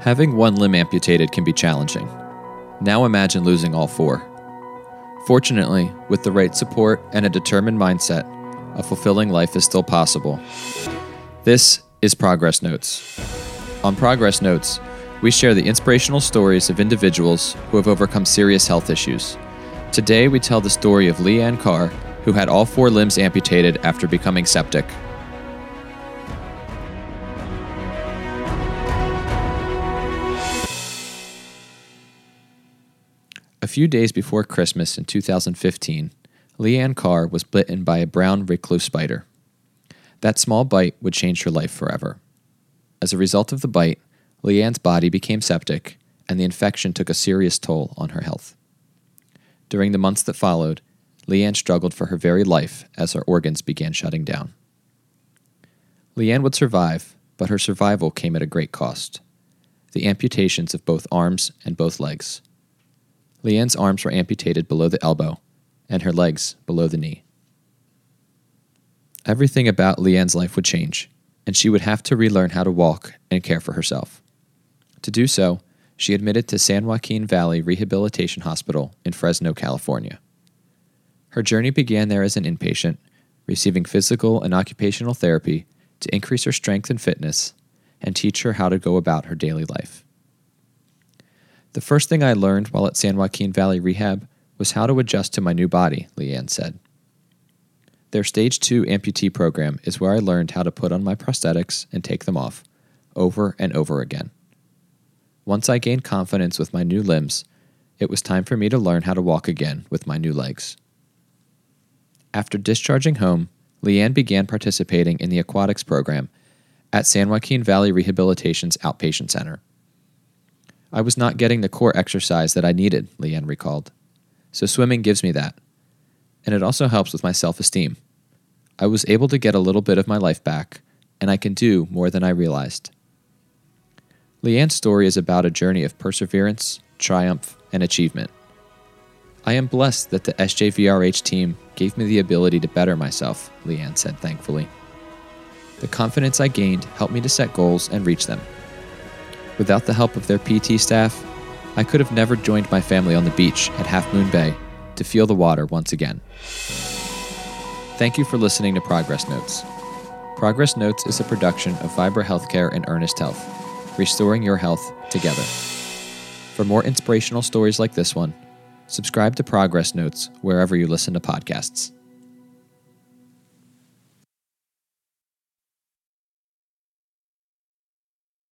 Having one limb amputated can be challenging. Now imagine losing all four. Fortunately, with the right support and a determined mindset, a fulfilling life is still possible. This is Progress Notes. On Progress Notes, we share the inspirational stories of individuals who have overcome serious health issues. Today, we tell the story of Leanne Carr, who had all four limbs amputated after becoming septic. Few days before Christmas in 2015, Leanne Carr was bitten by a brown recluse spider. That small bite would change her life forever. As a result of the bite, Leanne's body became septic, and the infection took a serious toll on her health. During the months that followed, Leanne struggled for her very life as her organs began shutting down. Leanne would survive, but her survival came at a great cost the amputations of both arms and both legs. Leanne's arms were amputated below the elbow, and her legs below the knee. Everything about Leanne's life would change, and she would have to relearn how to walk and care for herself. To do so, she admitted to San Joaquin Valley Rehabilitation Hospital in Fresno, California. Her journey began there as an inpatient, receiving physical and occupational therapy to increase her strength and fitness and teach her how to go about her daily life. The first thing I learned while at San Joaquin Valley Rehab was how to adjust to my new body, Leanne said. Their Stage 2 amputee program is where I learned how to put on my prosthetics and take them off, over and over again. Once I gained confidence with my new limbs, it was time for me to learn how to walk again with my new legs. After discharging home, Leanne began participating in the aquatics program at San Joaquin Valley Rehabilitation's outpatient center. I was not getting the core exercise that I needed, Leanne recalled. So swimming gives me that. And it also helps with my self esteem. I was able to get a little bit of my life back, and I can do more than I realized. Leanne's story is about a journey of perseverance, triumph, and achievement. I am blessed that the SJVRH team gave me the ability to better myself, Leanne said thankfully. The confidence I gained helped me to set goals and reach them. Without the help of their PT staff, I could have never joined my family on the beach at Half Moon Bay to feel the water once again. Thank you for listening to Progress Notes. Progress Notes is a production of Vibra Healthcare and Ernest Health, restoring your health together. For more inspirational stories like this one, subscribe to Progress Notes wherever you listen to podcasts.